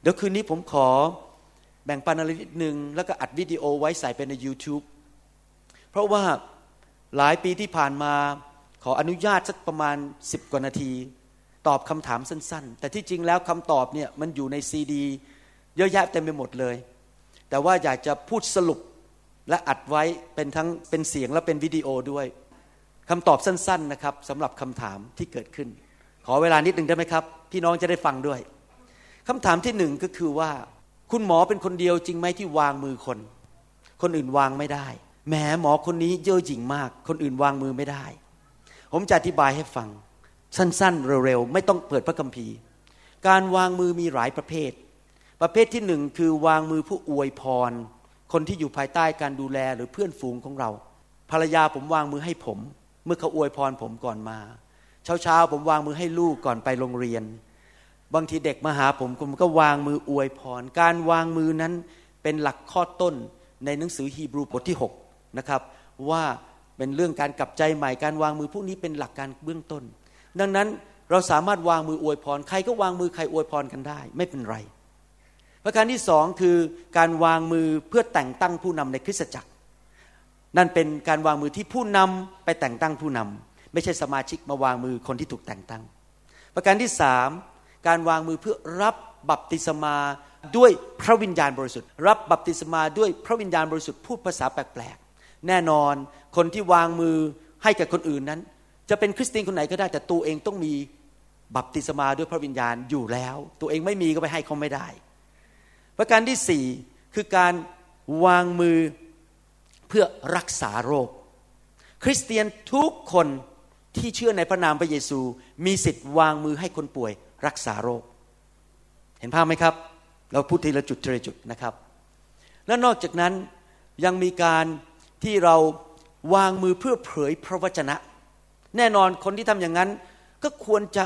เดี๋ยวคืนนี้ผมขอแบ่งปันอะไรนิดนึง แล้วก็อัดวิดีโอไว้ใส่ไปใน YouTube เพราะว่าหลายปีที่ผ่านมาขออนุญาตสักประมาณ 10 กว่านาที ตอบคำถามสั้น ๆ แต่ที่จริงแล้วคำตอบเนี่ยมันอยู่ในซีดี เยอะแยะเต็มไปหมดเลย แต่ว่าอยากจะพูดสรุปและอัดไว้เป็นทั้งเป็นเสียงและเป็นวิดีโอด้วยคำตอบสั้น ๆ นะครับสำหรับคำถามที่เกิดขึ้น ขอเวลานิดหนึ่งได้ไหมครับ พี่น้องจะได้ฟังด้วย คำถามที่หนึ่งก็คือว่า คุณหมอเป็นคนเดียวจริงไหมที่วางมือคน คนอื่นวางไม่ได้แหมหมอคนนี้เย่อหยิ่งมาก คนอื่นวางมือไม่ได้ ผมจะอธิบายให้ฟัง สั้นๆ เร็วๆ ไม่ต้องเปิดพระคัมภีร์ การวางมือมีหลายประเภท ประเภทที่หนึ่งคือวางมือผู้อวยพร คนที่อยู่ภายใต้การดูแลหรือเพื่อนฝูงของเรา ภรรยาผมวางมือให้ผม เมื่อเขาอวยพรผมก่อนมา เช้าๆผมวางมือให้ลูกก่อนไปโรงเรียน บางทีเด็กมาหาผมผมก็วางมืออวยพร การวางมือนั้นเป็นหลักข้อต้นในหนังสือฮีบรูบทที่6นะครับว่าเป็นเรื่องการกลับใจใหม่การวางมือพวกนี้เป็นหลักการเบื้องต้น ดังนั้นเราสามารถวางมืออวยพร ใครก็วางมือใครอวยพรกันได้ ไม่เป็นไร ประการที่สองคือการวางมือเพื่อแต่งตั้งผู้นำในคริสตจักร นั่นเป็นการวางมือที่ผู้นำไปแต่งตั้งผู้นำไม่ใช่สมาชิกมาวางมือคนที่ถูกแต่งตั้ง ประการที่สาม การวางมือเพื่อรับบัพติศมาด้วยพระวิญญาณบริสุทธิ์ รับบัพติศมาด้วยพระวิญญาณบริสุทธิ์พูดภาษาแปลกๆแน่นอนคนที่วางมือให้กับคนอื่นนั้น จะเป็นคริสเตียนคนไหนก็ได้แต่ตัวเองต้องมีบัพติศมาด้วยพระวิญญาณอยู่แล้ว ตัวเองไม่มีก็ไปให้เขาไม่ได้ ประการที่สี่คือการวางมือเพื่อรักษาโรค คริสเตียนทุกคนที่เชื่อในพระนามพระเยซู มีสิทธิ์วางมือให้คนป่วย รักษาโรค เห็นภาพไหมครับ เราพูดทีละจุดทีละจุดนะครับ และนอกจากนั้นยังมีการที่เราวางมือเพื่อเผยพระวจนะ แน่นอนคนที่ทำอย่างนั้น ก็ควรจะ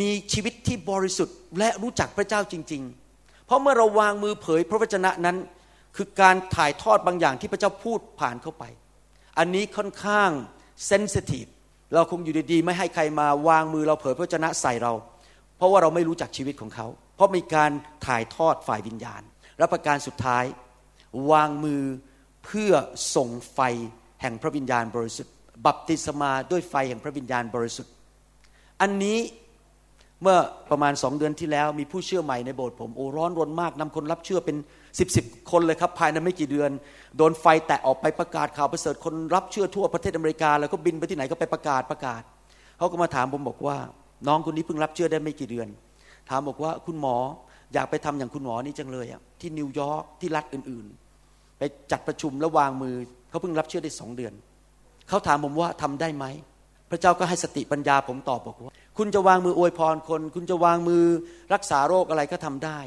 มีชีวิตที่บริสุทธิ์ และรู้จักพระเจ้าจริง ๆ เพราะเมื่อเราวางมือเผยพระวจนะนั้น คือการถ่ายทอดบางอย่างที่พระเจ้าพูดผ่านเข้าไป อันนี้ค่อนข้างเซนซิทีฟเราคงอยู่ดีๆ ไม่ให้ใครมาวางมือเราเผยพระวจนะใส่เรา เพราะว่าเราไม่รู้จักชีวิตของเขา เพราะมีการถ่ายทอดฝ่ายวิญญาณ และประการสุดท้าย วางมือเพื่อส่งไฟแห่งพระวิญญาณบริสุทธิ์ บัพติศมาด้วยไฟแห่งพระวิญญาณบริสุทธิ์ อันนี้เมื่อประมาณสองเดือนที่แล้วมีผู้เชื่อใหม่ในโบสถ์ผมโอ้ร้อนรนมากนำคนรับเชื่อเป็นสิบสิบคนเลยครับภายในไม่กี่เดือน โดนไฟแตะออกไปประกาศข่าวประเสริฐคนรับเชื่อทั่วประเทศอเมริกา แล้วก็บินไปที่ไหนก็ไปประกาศประกาศเขาก็มาถามผมบอกว่า น้องคนนี้เพิ่งรับเชื่อได้ไม่กี่เดือน ถามบอกว่าคุณหมออยากไปทำอย่างคุณหมอนี่จังเลยอะที่นิวยอร์กที่รัฐอื่นๆ ไปจัดประชุมแล้ววางมือเขาเพิ่งรับเชื่อได้สองเดือน เขาถามผมว่าทำได้ไหม พระเจ้าก็ให้สติปัญญาผมตอบบอกว่า คุณจะวางมืออวยพรคน คุณจะวางมือรักษาโรคอะไรก็ทำได้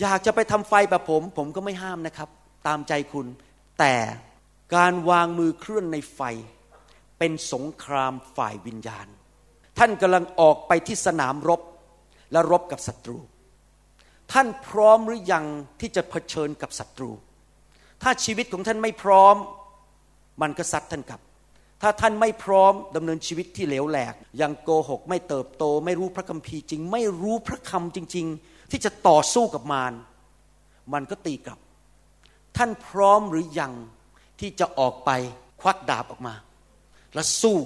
อยากจะไปทำไฟแบบผม ผมก็ไม่ห้ามนะครับ ตามใจคุณ แต่การวางมือเคลื่อนในไฟ เป็นสงครามฝ่ายวิญญาณ ท่านกำลังออกไปที่สนามรบและรบกับศัตรู ท่านพร้อมหรือยังที่จะเผชิญกับศัตรู ถ้าชีวิตของท่านไม่พร้อม มันก็ซัดท่านกลับ ถ้าท่านไม่พร้อมดำเนินชีวิตที่เหลวแหลก ยังโกหกไม่เติบโต ไม่รู้พระคัมภีร์จริง ไม่รู้พระคำจริง ๆ ที่จะต่อสู้กับมารมันก็ตีกลับ ท่านพร้อมหรือยังที่จะออกไปควักดาบออกมา และสู้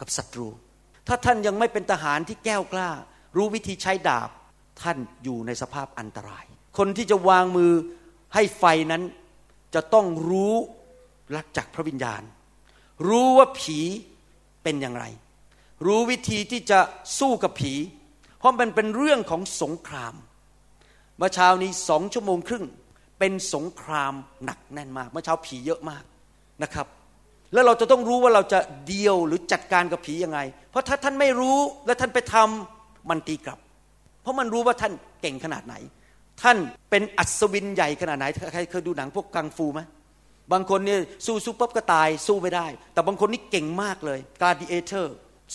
กับศัตรู ถ้าท่านยังไม่เป็นทหารที่แก้วกล้า รู้วิธีใช้ดาบ ท่านอยู่ในสภาพอันตราย คนที่จะวางมือให้ไฟนั้นจะต้องรู้รักจากพระวิญญาณ รู้ว่าผีเป็นอย่างไร รู้วิธีที่จะสู้กับผี เพราะมันเป็นเรื่องของสงครามเมื่อเช้านี้สองชั่วโมงครึ่งเป็นสงครามหนักแน่นมากเมื่อเช้าผีเยอะมากนะครับ แล้วเราจะต้องรู้ว่าเราจะเดียวหรือจัดการกับผียังไง เพราะถ้าท่านไม่รู้และท่านไปทำมันตีกลับ เพราะมันรู้ว่าท่านเก่งขนาดไหน ท่านเป็นอัศวินใหญ่ขนาดไหนใครเคยดูหนังพวกกังฟูไหมบางคนเนี่ยสู้สู้ปั๊บก็ตายสู้ไม่ได้ แต่บางคนนี่เก่งมากเลยกาด a เ o r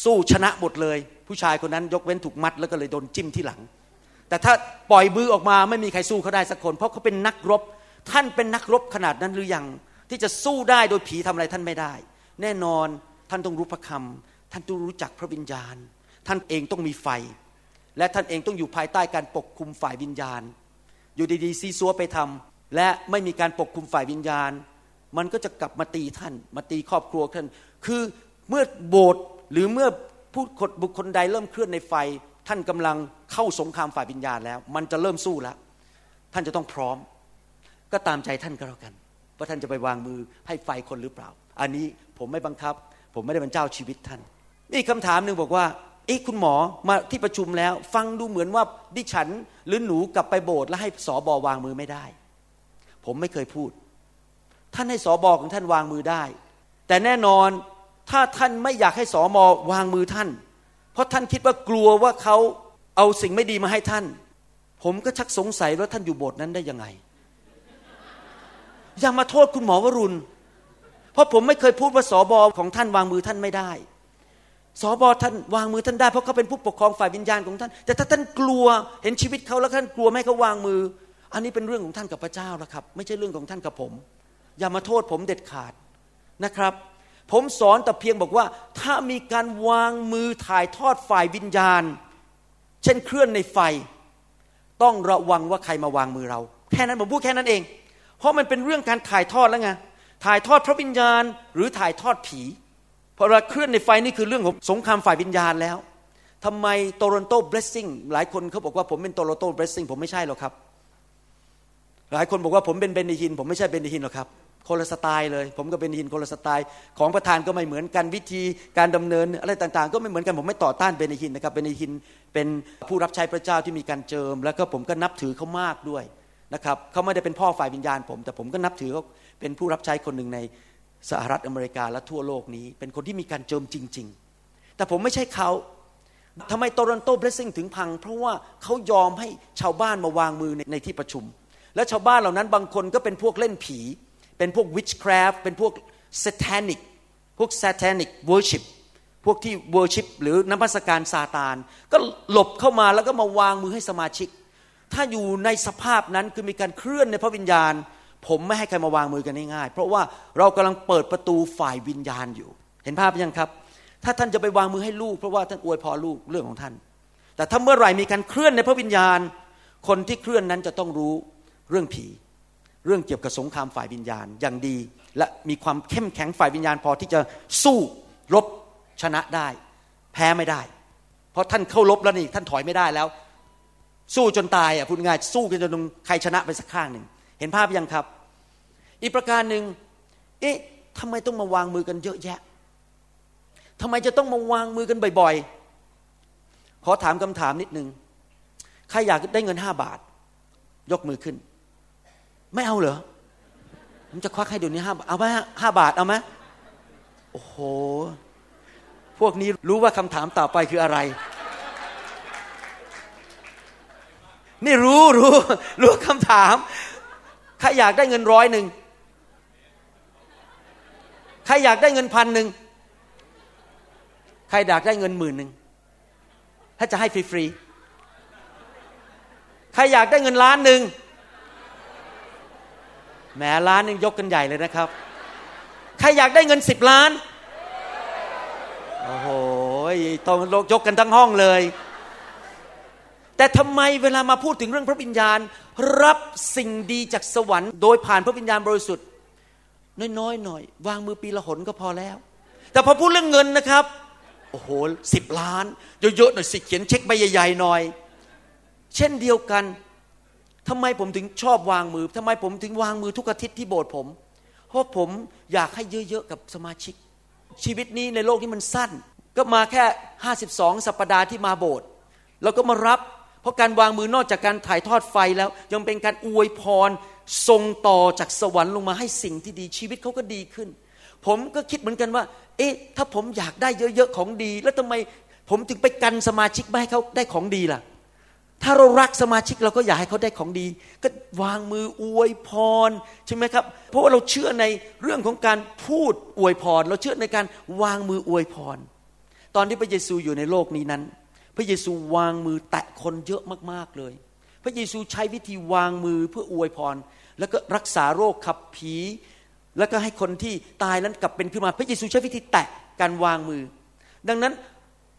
สู้ชนะหมดเลย ผู้ชายคนนั้นยกเว้นถูกมัดแล้วก็เลยโดนจิ้มที่หลัง แต่ถ้าปล่อยมือออกมาไม่มีใครสู้เขาได้สักคน เพราะเขาเป็นนักรบ ท่านเป็นนักรบขนาดนั้นหรือยัง ที่จะสู้ได้โดยผีทำอะไรท่านไม่ได้ แน่นอนท่านต้องรู้พระคำท่านต้องรู้จักพระวิญญาณ ท่านเองต้องมีไฟ และท่านเองต้องอยู่ภายใต้การปกคุมฝ่ายวิญญาณ อยู่ดีๆซีซัวไปทำและไม่มีการปกคุมฝ่ายวิญญาณ มันก็จะกลับมาตีท่าน มาตีครอบครัวท่าน คือเมื่อโบสถ์หรือเมื่อผู้คนบุคคลใดเริ่มเคลื่อนในไฟ ท่านกำลังเข้าสงครามฝ่ายวิญญาณแล้ว มันจะเริ่มสู้แล้ว ท่านจะต้องพร้อม ก็ตามใจท่านก็แล้วกัน ว่าท่านจะไปวางมือให้ไฟคนหรือเปล่า อันนี้ผมไม่บังคับ ผมไม่ได้เป็นเจ้าชีวิตท่านนี่คำถามหนึ่งบอกว่าเอ๊ะคุณหมอมาที่ประชุมแล้ว ฟังดูเหมือนว่าดิฉันหรือหนูกลับไปโบสถ์แล้วให้สอบอวางมือไม่ได้ ผมไม่เคยพูด ท่านให้สอบอของท่านวางมือได้ แต่แน่นอนถ้าท่านไม่อยากให้สอมอวางมือท่าน เพราะท่านคิดว่ากลัวว่าเขาเอาสิ่งไม่ดีมาให้ท่าน ผมก็ชักสงสัยว่าท่านอยู่โบสถ์นั้นได้ยังไง อย่ามาโทษคุณหมอวรุณ เพราะผมไม่เคยพูดว่าสอบอของท่านวางมือท่านไม่ได้สอบอท่านวางมือท่านได้เพราะเขาเป็นผู้ปกครองฝ่ายวิญญาณของท่าน แต่ถ้าท่านกลัวเห็นชีวิตเขาแล้วท่านกลัวไม่เขาวางมือ อันนี้เป็นเรื่องของท่านกับพระเจ้าแล้วครับ ไม่ใช่เรื่องของท่านกับผม อย่ามาโทษผมเด็ดขาดนะครับ ผมสอนแต่เพียงบอกว่า ถ้ามีการวางมือถ่ายทอดฝ่ายวิญญาณ เช่นเคลื่อนในไฟ ต้องระวังว่าใครมาวางมือเรา แค่นั้นผมพูดแค่นั้นเอง เพราะมันเป็นเรื่องการถ่ายทอดแล้วไงถ่ายทอดพระวิญญาณ หรือถ่ายทอดผีพอเราเคลื่อนในไฟนี่คือเรื่องของสงครามฝ่ายวิญญาณแล้วทำไม Toronto Blessing หลายคนเขาบอกว่าผมเป็น Toronto Blessing ผมไม่ใช่หรอกครับ หลายคนบอกว่าผมเป็น Benny Hinn ผมไม่ใช่ Benny Hinn หรอกครับคนละสไตล์เลย ผมกับ Benny Hinn คนละสไตล์ของประทานก็ไม่เหมือนกันวิธีการดำเนินอะไรต่างๆ ก็ไม่เหมือนกันผมไม่ต่อต้าน Benny Hinn นะครับ Benny Hinn เป็นผู้รับใช้พระเจ้าที่มีการเจิม แล้วก็ผมก็นับถือเขามากด้วย นะครับเขาไม่ได้เป็นพ่อฝ่ายวิญญาณผม แต่ผมก็นับถือเขาเป็นผู้รับใช้คนหนึ่งในสหรัฐอเมริกาและทั่วโลกนี้ เป็นคนที่มีการเจิมจริง ๆ แต่ผมไม่ใช่เขาทำไม Toronto Blessing ถึงพัง เพราะว่าเขายอมให้ชาวบ้านมาวางมือในในที่ประชุม และชาวบ้านเหล่านั้นบางคนก็เป็นพวกเล่นผี เป็นพวก witchcraft เป็นพวก satanic พวก satanic worship พวกที่ worship หรือน้ำพัสการซาตาน ก็หลบเข้ามาแล้วก็มาวางมือให้สมาชิก ถ้าอยู่ในสภาพนั้นคือมีการเคลื่อนในพระวิญญาณ ผมไม่ให้ใครมาวางมือกันง่ายๆเพราะว่าเรากำลังเปิดประตูฝ่ายวิญญาณอยู่ เห็นภาพยังครับ ถ้าท่านจะไปวางมือให้ลูก เพราะว่าท่านอวยพรลูกเรื่องของท่าน แต่ถ้าเมื่อไหร่มีการเคลื่อนในพระวิญญาณ คนที่เคลื่อนนั้นจะต้องรู้เรื่องผี เรื่องเกี่ยวกับสงครามฝ่ายวิญญาณอย่างดี และมีความเข้มแข็งฝ่ายวิญญาณพอที่จะสู้รบชนะได้ แพ้ไม่ได้ เพราะท่านเข้ารบแล้วนี่ท่านถอยไม่ได้แล้ว สู้จนตายอะพูดง่ายสู้กันจนใครชนะไปสักข้างหนึ่งเห็นภาพยังครับ อีกประการหนึ่งเอ๊ะทำไมต้องมาวางมือกันเยอะแยะทำไมจะต้องมาวางมือกันบ่อยๆ ขอถามคำถามนิดนึง ใครอยากได้เงินห้าบาท ยกมือขึ้น ไม่เอาเหรอ ผมจะควักให้เดี๋ยวนี้ห้าบาท เอาไหมห้าบาทเอาไหมโอ้โห พวกนี้รู้ว่าคำถามต่อไปคืออะไร นี่รู้รู้รู้คำถามใครอยากได้เงินร้อยหนึ่งใครอยากได้เงินพันหนึ่งใครอยากได้เงินหมื่นหนึ่งถ้าจะให้ฟรีๆใครอยากได้เงินล้านหนึ่งแหมล้านนึงยกกันใหญ่เลยนะครับ ใครอยากได้เงินสิบล้าน โอ้โหต้องยกกันทั้งห้องเลย แต่ทำไมเวลามาพูดถึงเรื่องพระวิญญาณ รับสิ่งดีจากสวรรค์ โดยผ่านพระวิญญาณบริสุทธิ์ น้อยๆหน่อย วางมือปีละหนก็พอแล้ว แต่พอพูดเรื่องเงินนะครับ โอ้โหสิบล้าน เยอะๆหน่อยสิเขียนเช็คใบใหญ่ๆหน่อย เช่นเดียวกันทำไมผมถึงชอบวางมือทำไมผมถึงวางมือทุกอาทิตย์ที่โบสถ์ผม เพราะผมอยากให้เยอะๆกับสมาชิก ชีวิตนี้ในโลกที่มันสั้น ก็มาแค่ห้าสิบสองสัปปดาห์ที่มาโบสถ์แล้วก็มารับ เพราะการวางมือนอกจากการถ่ายทอดไฟแล้ว ยังเป็นการอวยพรทรงต่อจากสวรรค์ลงมาให้สิ่งที่ดีชีวิตเขาก็ดีขึ้น ผมก็คิดเหมือนกันว่า เอ๊ะ ถ้าผมอยากได้เยอะๆของดี แล้วทำไมผมถึงไปกันสมาชิกไม่ให้เขาได้ของดีล่ะ ถ้าเรารักสมาชิกเราก็อยากให้เขาได้ของดี ก็วางมืออวยพรใช่ไหมครับ เพราะว่าเราเชื่อในเรื่องของการพูดอวยพร เราเชื่อในการวางมืออวยพร ตอนที่พระเยซูอยู่ในโลกนี้นั้น พระเยซูวางมือแตะคนเยอะมากๆเลย พระเยซูใช้วิธีวางมือเพื่ออวยพร แล้วก็รักษาโรคขับผี แล้วก็ให้คนที่ตายนั้นกลับเป็นขึ้นมา พระเยซูใช้วิธีแตะการวางมือ ดังนั้น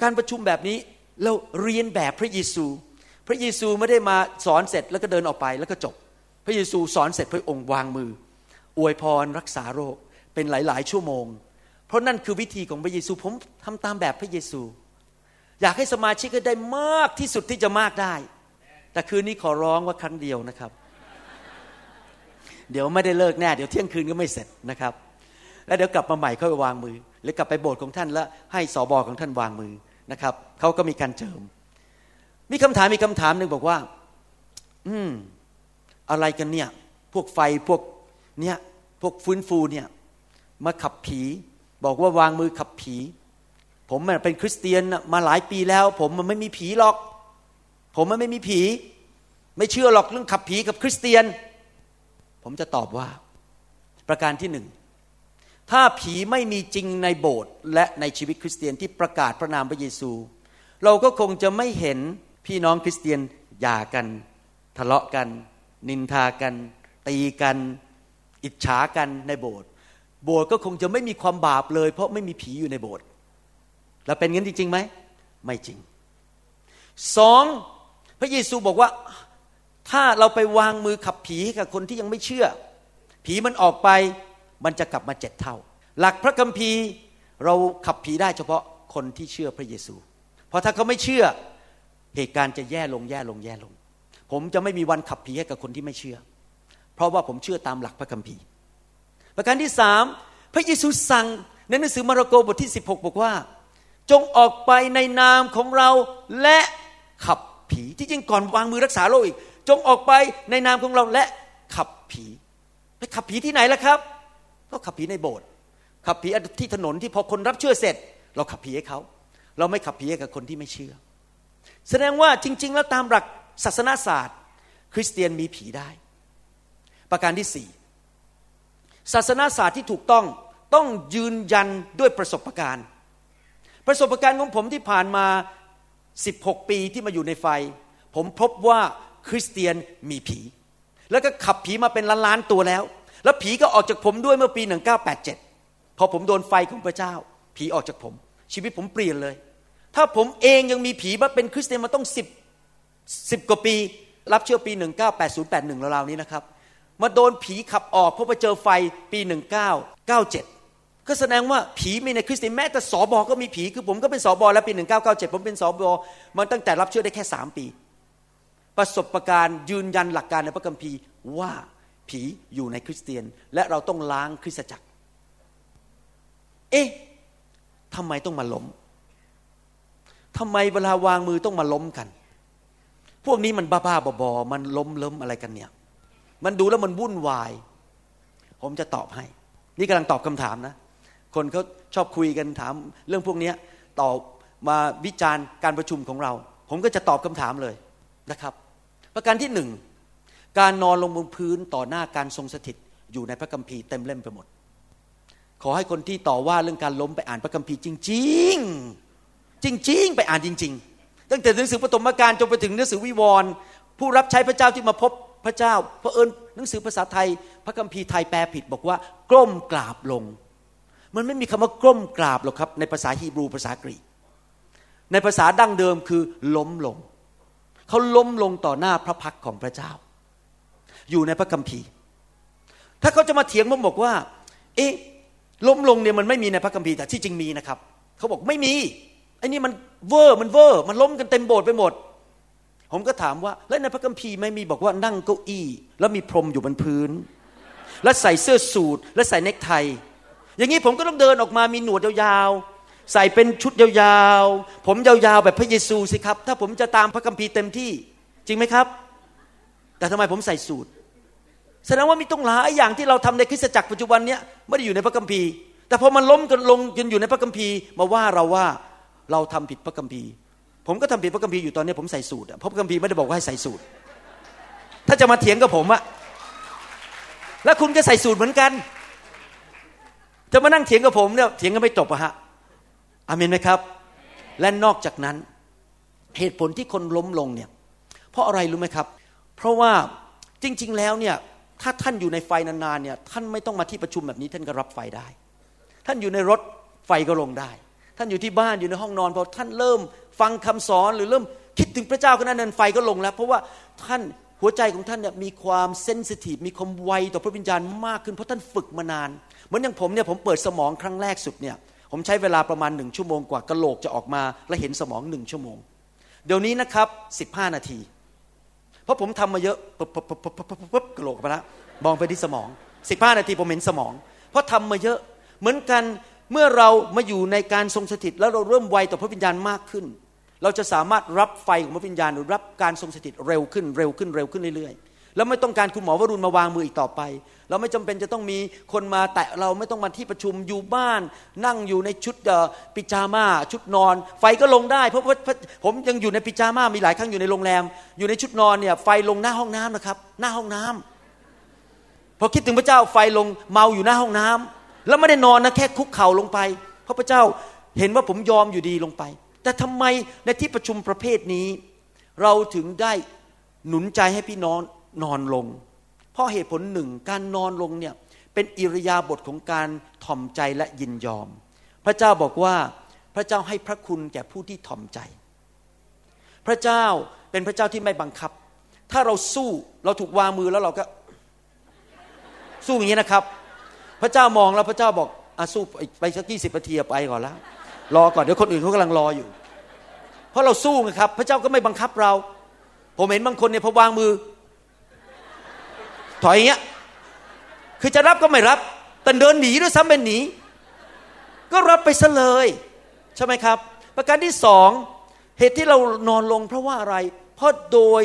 การประชุมแบบนี้เราเรียนแบบพระเยซู พระเยซูไม่ได้มาสอนเสร็จแล้วก็เดินออกไปแล้วก็จบ พระเยซูสอนเสร็จพระองค์วางมือ อวยพรรักษาโรคเป็นหลาย ๆ ชั่วโมง เพราะนั่นคือวิธีของพระเยซูผมทำตามแบบพระเยซู อยากให้สมาชิกได้มากที่สุดที่จะมากได้ แต่คืนนี้ขอร้องว่าครั้งเดียวนะครับ เดี๋ยวไม่ได้เลิกแน่ เดี๋ยวเที่ยงคืนก็ไม่เสร็จนะครับ แล้วเดี๋ยวกลับมาใหม่ค่อยวางมือ หรือกลับไปโบสถ์ของท่านแล้วให้สอบอของท่านวางมือนะครับ เขาก็มีการเจิม มีคำถามมีคำถามหนึ่งบอกว่า อืม อะไรกันเนี่ย พวกไฟพวกเนี่ย พวกฟื้นฟูเนี่ย มาขับผี บอกว่าวางมือขับผี ผมเป็นคริสเตียนมาหลายปีแล้ว ผมมันไม่มีผีหรอก ผมมันไม่มีผี ไม่เชื่อหรอกเรื่องขับผีกับคริสเตียน ผมจะตอบว่า ประการที่หนึ่งถ้าผีไม่มีจริงในโบสถ์และในชีวิตคริสเตียนที่ประกาศพระนามพระเยซู เราก็คงจะไม่เห็นพี่น้องคริสเตียนหย่ากัน ทะเลาะกัน นินทากัน ตีกัน อิจฉากันในโบสถ์โบสถ์ก็คงจะไม่มีความบาปเลย เพราะไม่มีผีอยู่ในโบสถ์ แล้วเป็นงั้นจริงๆไหมไม่จริงสองพระเยซูบอกว่าถ้าเราไปวางมือขับผีกับคนที่ยังไม่เชื่อ ผีมันออกไปมันจะกลับมาเจ็ดเท่า หลักพระคัมภีร์เราขับผีได้เฉพาะคนที่เชื่อพระเยซู เพราะถ้าเขาไม่เชื่อเหตุการณ์จะแย่ลงแย่ลงแย่ลง ผมจะไม่มีวันขับผีให้กับคนที่ไม่เชื่อ เพราะว่าผมเชื่อตามหลักพระคัมภีร์ ประการที่สามพระเยซูสั่งในหนังสือมาระโกบทที่ 16 บอกว่า จงออกไปในนามของเราและขับผีที่จริงก่อนวางมือรักษาโรคอีก จงออกไปในนามของเราและขับผีไปขับผีที่ไหนล่ะครับ ก็ขับผีในโบสถ์ขับผีที่ถนนที่พอคนรับเชื่อเสร็จ เราขับผีให้เขา เราไม่ขับผีให้กับคนที่ไม่เชื่อ แสดงว่าจริง ๆ แล้วตามหลักศาสนาศาสตร์ คริสเตียนมีผีได้ ประการที่สี่ศาสนาศาสตร์ที่ถูกต้องต้องยืนยันด้วยประสบการณ์ ประสบการณ์ของผมที่ผ่านมา 16 ปีที่มาอยู่ในไฟ ผมพบว่าคริสเตียนมีผี แล้วก็ขับผีมาเป็นล้านๆตัวแล้ว แล้วผีก็ออกจากผมด้วยเมื่อปี 1987 พอผมโดนไฟของพระเจ้า ผีออกจากผม ชีวิตผมเปลี่ยนเลย ถ้าผมเองยังมีผีมาเป็นคริสเตียนมาต้องสิบสิบกว่าปี รับเชื่อปี 198081ราวๆนี้นะครับ มาโดนผีขับออกเพราะไปเจอไฟปี 1997 ก็แสดงว่าผีมีในคริสเตียนแม้แต่สอบอก็มีผี คือผมก็เป็นสอบอแล้วปี1997ผมเป็นสอบอมาตั้งแต่รับเชื่อได้แค่สามปี ประสบะการณ์ยืนยันหลักการในพระคัมภีร์ว่าผีอยู่ในคริสเตียน และเราต้องล้างคริสตจักร เอ๊ะทำไมต้องมาล้มทำไมเวลาวางมือต้องมาล้มกัน พวกนี้มันบ้าๆบอๆมันล้มล้มอะไรกันเนี่ย มันดูแล้วมันวุ่นวาย ผมจะตอบให้ นี่กำลังตอบคำถามนะ คนเขาชอบคุยกันถามเรื่องพวกนี้ตอบมาวิจารณ์การประชุมของเรา ผมก็จะตอบคำถามเลยนะครับ ประการที่หนึ่งการนอนลงบนพื้นต่อหน้าการทรงสถิตอยู่ในพระคัมภีร์เต็มเล่มไปหมด ขอให้คนที่ต่อว่าเรื่องการล้มไปอ่านพระคัมภีร์จริง ๆ จริง ๆ ไปอ่านจริง ๆ ตั้งแต่หนังสือปฐมกาลจนไปถึงหนังสือวิวรณ์ผู้รับใช้พระเจ้าที่มาพบพระเจ้าพระเอิญหนังสือภาษาไทย พระคัมภีร์ไทยแปลผิดบอกว่า กล้มกราบลง มันไม่มีคำว่ากล้มกราบหรอกครับ ในภาษาฮีบรูภาษากรีก ในภาษาดั้งเดิมคือล้มลง เขาล้มลงต่อหน้าพระพักตร์ของพระเจ้า อยู่ในพระคัมภีร์ ถ้าเขาจะมาเถียงผมบอกว่า เอ๊ะล้มลงเนี่ยมันไม่มีในพระคัมภีร์แต่ที่จริงมีนะครับเขาบอกไม่มีไอ้นี่มันเวอร์มันเวอร์มันล้มกันเต็มโบสถ์ไปหมด ผมก็ถามว่า แล้วในพระคัมภีร์ไม่มีบอกว่านั่งเก้าอี้ แล้วมีพรมอยู่บนพื้น แล้วใส่เสื้อสูทและใส่เนคไท อย่างนี้ผมก็ต้องเดินออกมามีหนวดยาวๆ ใส่เป็นชุดยาวๆ ผมยาวๆ แบบพระเยซูสิครับ ถ้าผมจะตามพระคัมภีร์เต็มที่ จริงไหมครับ แต่ทำไมผมใส่สูทแสดงว่ามีต้องหลายอย่างที่เราทำในคริสตจักรปัจจุบันเนี้ยไม่ได้อยู่ในพระคัมภีร์ แต่พอมันล้มกันลงกันอยู่ในพระคัมภีร์ มาว่าเราว่าเราทำผิดพระคัมภีร์ ผมก็ทำผิดพระคัมภีร์อยู่ตอนนี้ผมใส่สูตรเพราะพระคัมภีร์ไม่ได้บอกว่าให้ใส่สูตร ถ้าจะมาเถียงกับผมอะแล้วคุณก็ใส่สูตรเหมือนกัน จะมานั่งเถียงกับผมเนี่ยเถียงกันไม่จบอะฮะอามนไหมครับ และนอกจากนั้นเหตุผลที่คนล้มลงเนี่ยเพราะอะไรรู้ไหมครับ เพราะว่าจริง ๆ แล้วเนี่ยถ้าท่านอยู่ในไฟนานๆเนี่ยท่านไม่ต้องมาที่ประชุมแบบนี้ท่านก็รับไฟได้ ท่านอยู่ในรถไฟก็ลงได้ ท่านอยู่ที่บ้านอยู่ในห้องนอนพอท่านเริ่มฟังคำสอนหรือเริ่มคิดถึงพระเจ้าก็นั้นไฟก็ลงแล้ว เพราะว่าท่านหัวใจของท่านเนี่ยมีความเซนซิทีฟมีความไวต่อพระวิญญาณมากขึ้น เพราะท่านฝึกมานาน เหมือนอย่างผมเนี่ยผมเปิดสมองครั้งแรกสุดเนี่ยผมใช้เวลาประมาณหนึ่งชั่วโมงกว่ากระโหลกจะออกมา และเห็นสมองหนึ่งชั่วโมง เดี๋ยวนี้นะครับสิบห้านาที เพราะผมทำมาเยอะปุ๊บปุ๊บปุ๊บปุ๊บปุ๊บปุ๊บกระโหลกไปแล้วมองไปที่สมองสิบห้านาทีผมเห็นสมอง เพราะทำมาเยอะเหมือนกันเมื่อเรามาอยู่ในการทรงสถิต แล้วเราเริ่มไวต่อพระวิญญาณมากขึ้น เราจะสามารถรับไฟของพระวิญญาณหรือรับการทรงสถิตเร็วขึ้นเร็วขึ้นเร็วขึ้นเรื่อยๆ แล้วไม่ต้องการคุณหมอวรุณมาวางมืออีกต่อไป เราไม่จำเป็นจะต้องมีคนมาแตะเราไม่ต้องมาที่ประชุมอยู่บ้าน นั่งอยู่ในชุดปิจาม่าชุดนอน ไฟก็ลงได้ เพราะว่าผมยังอยู่ในปิจาม่ามีหลายครั้งอยู่ในโรงแรม อยู่ในชุดนอนเนี่ยไฟลงหน้าห้องน้ำนะครับ หน้าห้องน้ำพอคิดถึงพระเจ้าไฟลงเมาอยู่หน้าห้องน้ำแล้วไม่ได้นอนนะแค่คุกเข่าลงไป เพราะพระเจ้าเห็นว่าผมยอมอยู่ดีลงไป แต่ทำไมในที่ประชุมประเภทนี้ เราถึงได้หนุนใจให้พี่น้อง นอนลง เพราะเหตุผลหนึ่งการนอนลงเนี่ยเป็นอิริยาบถของการถ่อมใจและยินยอม พระเจ้าบอกว่าพระเจ้าให้พระคุณแก่ผู้ที่ถ่อมใจ พระเจ้าเป็นพระเจ้าที่ไม่บังคับ ถ้าเราสู้เราถูกวางมือแล้วเราก็ สู้อย่างนี้นะครับ พระเจ้ามองแล้วพระเจ้าบอกอาสู้ไปสักยี่สิบนาทีไปก่อนแล้วรอก่อนเดี๋ยวคนอื่นเขากำลังรออยู่ เพราะเราสู้ไงครับ พระเจ้าก็ไม่บังคับเรา ผมเห็นบางคนเนี่ยพอวางมือ ถอยอย่างเงี้ยคือจะรับก็ไม่รับแต่เดินหนีด้วยซ้ำเป็นหนี ก็รับไปซะเลยใช่ไหมครับ ประการที่สองเหตุที่เรานอนลงเพราะว่าอะไร เพราะโดย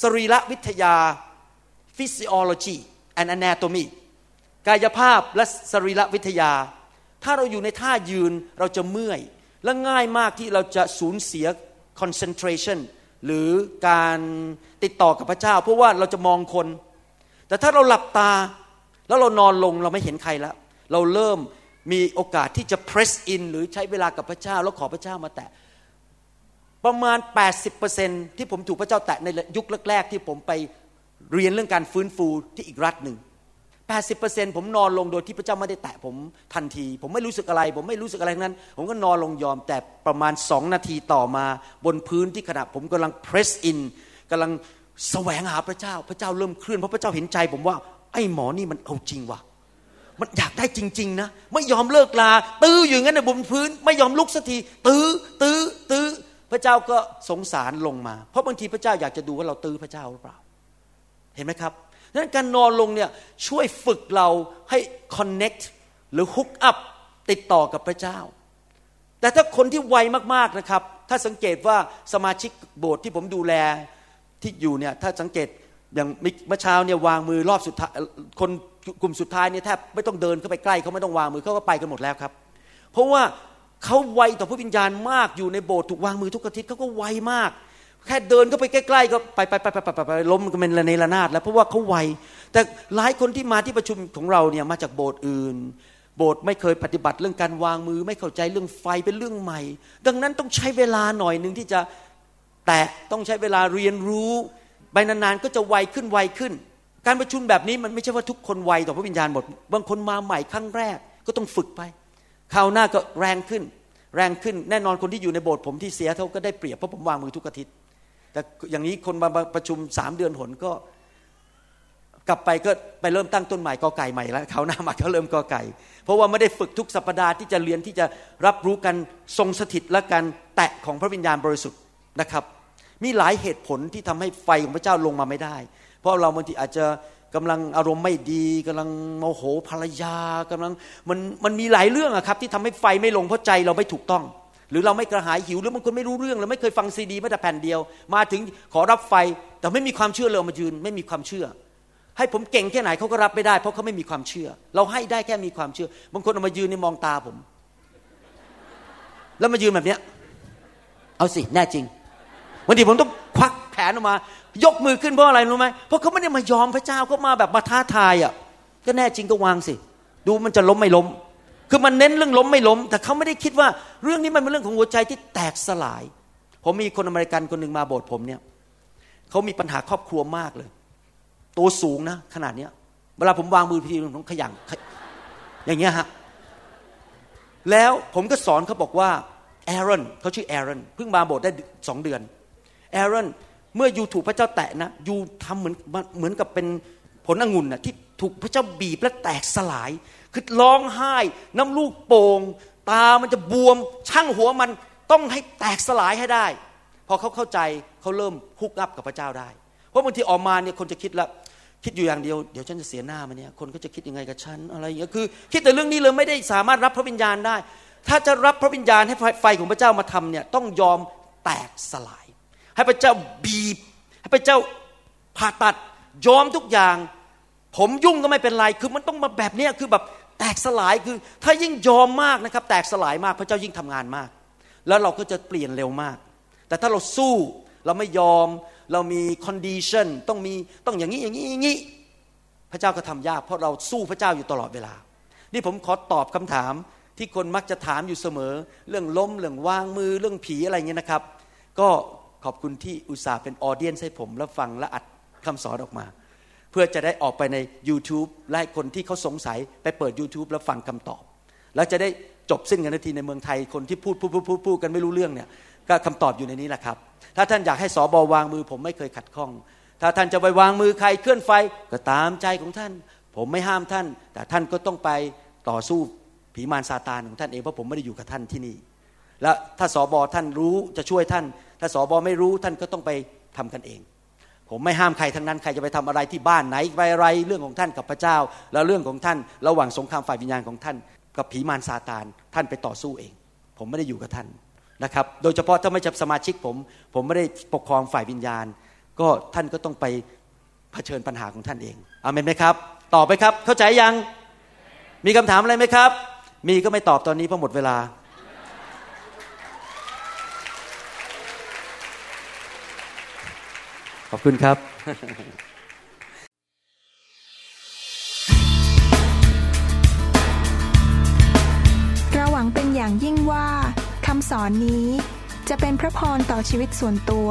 สรีระวิทยา physiology and anatomy กายภาพและสรีระวิทยา ถ้าเราอยู่ในท่ายืนเราจะเมื่อย และง่ายมากที่เราจะสูญเสีย concentration หรือการติดต่อกับพระเจ้า เพราะว่าเราจะมองคน แต่ถ้าเราหลับตาแล้วเรานอนลงเราไม่เห็นใครแล้ว เราเริ่มมีโอกาสที่จะ press in หรือใช้เวลากับพระเจ้า แล้วขอพระเจ้ามาแตะ ประมาณ 80%ที่ผมถูกพระเจ้าแตะในยุคแรกๆ ที่ผมไปเรียนเรื่องการฟื้นฟูที่อีกรัฐหนึ่ง 80%ผมนอนลงโดยที่พระเจ้าไม่ได้แตะผมทันที ผมไม่รู้สึกอะไร ผมไม่รู้สึกอะไรนั้น ผมก็นอนลงยอม แต่ประมาณสองนาทีต่อมา บนพื้นที่ขณะผมกำลัง press in กำลัง แสวงหาพระเจ้า พระเจ้าเริ่มเคลื่อนเพราะพระเจ้าเห็นใจ ผมว่าไอ้หมอนี่มันเอาจริงว่ะ มันอยากได้จริง ๆ นะ ไม่ยอมเลิกลา ตื้ออยู่งั้นในบนพื้น ไม่ยอมลุกสักที ตื้อ ตื้อ ตื้อ พระเจ้าก็สงสารลงมา เพราะบางทีพระเจ้าอยากจะดูว่าเราตื้อพระเจ้าหรือเปล่า เห็นไหมครับนั้นการนอนลงเนี่ยช่วยฝึกเราให้ connect หรือ hook up ติดต่อกับพระเจ้า แต่ถ้าคนที่ไวมากๆนะครับ ถ้าสังเกตว่าสมาชิกโบสถ์ที่ผมดูแล ที่อยู่เนี่ยถ้าสังเกตอย่างเมื่อเช้าเนี่ยวางมือรอบสุดท้ายคนกลุ่มสุดท้ายเนี่ยแทบไม่ต้องเดินเข้าไปใกล้เขาไม่ต้องวางมือเขาก็ไปกันหมดแล้วครับ เพราะว่าเขาไวต่อพระวิญญาณมากอยู่ในโบสถ์ถูกวางมือทุกอาทิตย์เขาก็ไวมาก แค่เดินก็ไปใกล้ๆก็ไปไปไปไปไปไปล้มก็เป็นระเนระนาดแล้วเพราะว่าเขาไวแต่หลายคนที่มาที่ประชุมของเราเนี่ยมาจากโบสถ์อื่น โบสถ์ไม่เคยปฏิบัติเรื่องการวางมือ ไม่เข้าใจเรื่องไฟเป็นเรื่องใหม่ ดังนั้นต้องใช้เวลาหน่อยหนึ่งที่จะ แต่ต้องใช้เวลาเรียนรู้ไปนานๆก็จะไวขึ้นไวขึ้น การประชุมแบบนี้มันไม่ใช่ว่าทุกคนไวต่อพระวิญญาณหมด บางคนมาใหม่ครั้งแรกก็ต้องฝึกไปคราวหน้าก็แรงขึ้น แรงขึ้นแน่นอนคนที่อยู่ในโบสถ์ผมที่เสียเขาก็ได้เปรียบเพราะผมวางมือทุกอาทิตย์ แต่อย่างนี้คนมาประชุมสามเดือนหนก็ กลับไปก็ไปเริ่มตั้งต้นใหม่กอไก่ใหม่แล้วเขาหน้ามาเขาเริ่มกอไก่ เพราะว่าไม่ได้ฝึกทุกสัปดาห์ที่จะเรียนที่จะรับรู้กันทรงสถิตและการแตะของพระวิญญาณบริสุทธิ์ นะครับ มีหลายเหตุผลที่ทำให้ไฟของพระเจ้าลงมาไม่ได้ เพราะเราบางทีอาจจะกำลังอารมณ์ไม่ดีกำลังโมโหภรรยากำลังมันมันมีหลายเรื่องอะครับ ที่ทำให้ไฟไม่ลงเพราะใจเราไม่ถูกต้อง หรือเราไม่กระหายหิวหรือบางคนไม่รู้เรื่องเราไม่เคยฟังซีดีแม้แต่แผ่นเดียว มาถึงขอรับไฟแต่ไม่มีความเชื่อเลยมายืน ไม่มีความเชื่อ ให้ผมเก่งแค่ไหนเขาก็รับไม่ได้ เพราะเขาไม่มีความเชื่อ เราให้ได้แค่มีความเชื่อ บางคนเอามายืนในมองตาผม แล้วมายืนแบบเนี้ยเอาสิแน่จริง วันนี้ผมต้องควักแผนออกมา ยกมือขึ้นเพราะอะไรรู้ไหมเพราะเขาไม่ได้มายอมพระเจ้าเขามาแบบมาท้าทายอะก็แน่จริงก็วางสิ ดูมันจะล้มไม่ล้ม คือมันเน้นเรื่องล้มไม่ล้ม แต่เขาไม่ได้คิดว่าเรื่องนี้มันเป็นเรื่องของหัวใจที่แตกสลาย ผมมีคนอเมริกันคนหนึ่งมาโบสถ์ผมเนี่ยเขามีปัญหาครอบครัวมากเลย ตัวสูงนะ ขนาดเนี้ย เวลาผมวางมือพีผมขยันอย่างเงี้ยฮะแล้วผมก็สอนเขาบอกว่าแอรอนเขาชื่อแอรอนเพิ่งมาโบสถ์ได้สองเดือน แอรอนเมื่ออยู่ถูกพระเจ้าแตะนะอยู่ทำเหมือนเหมือนกับเป็นผลองุ่นนะที่ถูกพระเจ้าบีบและแตกสลาย คือร้องไห้ น้ำลูกโป่งตามันจะบวม ช่างหัวมันต้องให้แตกสลายให้ได้ พอเขาเข้าใจเขาเริ่มฮุกอัพกับพระเจ้าได้ เพราะบางทีออกมาเนี่ยคนจะคิดละคิดอยู่อย่างเดียวเดี๋ยวฉันจะเสียหน้ามันเนี่ยคนก็จะคิดยังไงกับฉันอะไรอย่างเงี้ยคือ คิดแต่เรื่องนี้เลยไม่ได้สามารถรับพระวิญญาณได้ ถ้าจะรับพระวิญญาณให้ไฟของพระเจ้ามาทำเนี่ยต้องยอมแตกสลาย ให้พระเจ้าบีบ ให้พระเจ้าผ่าตัดยอมทุกอย่าง ผมยุ่งก็ไม่เป็นไร คือมันต้องมาแบบนี้คือแบบแตกสลายคือ ถ้ายิ่งยอมมากนะครับ แตกสลายมากพระเจ้ายิ่งทำงานมาก แล้วเราก็จะเปลี่ยนเร็วมาก แต่ถ้าเราสู้เราไม่ยอม เรามี condition ต้องมีต้องอย่างนี้อย่างนี้อย่างนี้พระเจ้าก็ทำยาก เพราะเราสู้พระเจ้าอยู่ตลอดเวลา นี่ผมขอตอบคำถามที่คนมักจะถามอยู่เสมอ เรื่องล้มเรื่องวางมือเรื่องผีอะไรเงี้ยนะครับ ก็ ขอบคุณที่อุตส่าห์เป็นออเดียนให้ผม แล้วฟังและอัดคำสอนออกมา เพื่อจะได้ออกไปใน YouTube และคนที่เขาสงสัยไปเปิด YouTube แล้วฟังคำตอบ แล้วจะได้จบสิ้นกันนาทีในเมืองไทยคนที่พูดพูดพูดพูดพูดกันไม่รู้เรื่องเนี่ยก็คำตอบอยู่ในนี้แหละครับ ถ้าท่านอยากให้สอบอวางมือ ผมไม่เคยขัดข้อง ถ้าท่านจะไปวางมือใครเคลื่อนไฟก็ตามใจของท่าน ผมไม่ห้ามท่าน แต่ท่านก็ต้องไปต่อสู้ผีมารซาตานของท่านเองเพราะผมไม่ได้อยู่กับท่านที่นี่ และถ้าสอบอท่านรู้จะช่วยท่าน ถ้าสอบอไม่รู้ท่านก็ต้องไปทำกันเอง ผมไม่ห้ามใครทั้งนั้นใครจะไปทำอะไรที่บ้านไหนไปอะไรเรื่องของท่านกับพระเจ้า แล้วเรื่องของท่านระหว่างสงครามฝ่ายวิญญาณของท่าน กับผีมารซาตานท่านไปต่อสู้เอง ผมไม่ได้อยู่กับท่านนะครับ โดยเฉพาะถ้าไม่จับสมาชิกผม ผมไม่ได้ปกครองฝ่ายวิญญาณ ก็ท่านก็ต้องไปเผชิญปัญหาของท่านเองอามนไหมครับตอบไปครับ เข้าใจยัง มีคำถามอะไรไหมครับ มีก็ไม่ตอบตอนนี้เพราะหมดเวลา ขอบคุณครับ เราหวังเป็นอย่างยิ่งว่าคำสอนนี้จะเป็นพระพรต่อชีวิตส่วนตัว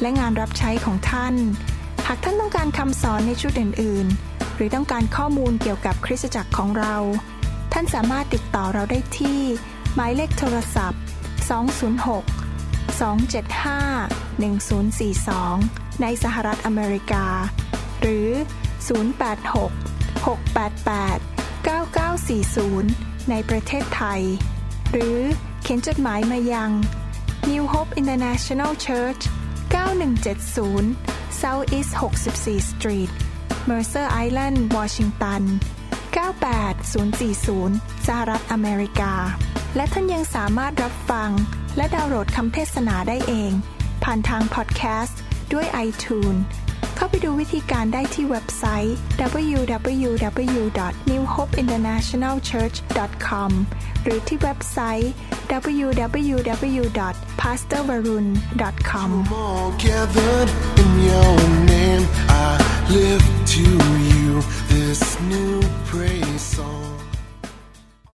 และงานรับใช้ของท่าน หากท่านต้องการคำสอนในชุดอื่น ๆ หรือต้องการข้อมูลเกี่ยวกับคริสตจักรของเรา ท่านสามารถติดต่อเราได้ที่ หมายเลขโทรศัพท์ 206 275 1042 ในสหรัฐอเมริกา หรือ 086 688 9940 ในประเทศไทย หรือเขียนจดหมายมายัง New Hope International Church 9170 South East 64 Street Mercer Island Washington 98040 สหรัฐอเมริกา และท่านยังสามารถรับฟัง และดาวน์โหลดคำเทศนาได้เอง ผ่านทางพอดแคสต์ด้วย iTunes เข้าไปดูวิธีการได้ที่เว็บไซต์ www.newhopeinternationalchurch.com หรือที่เว็บไซต์ www.pastorvarun.com live to you this new praise song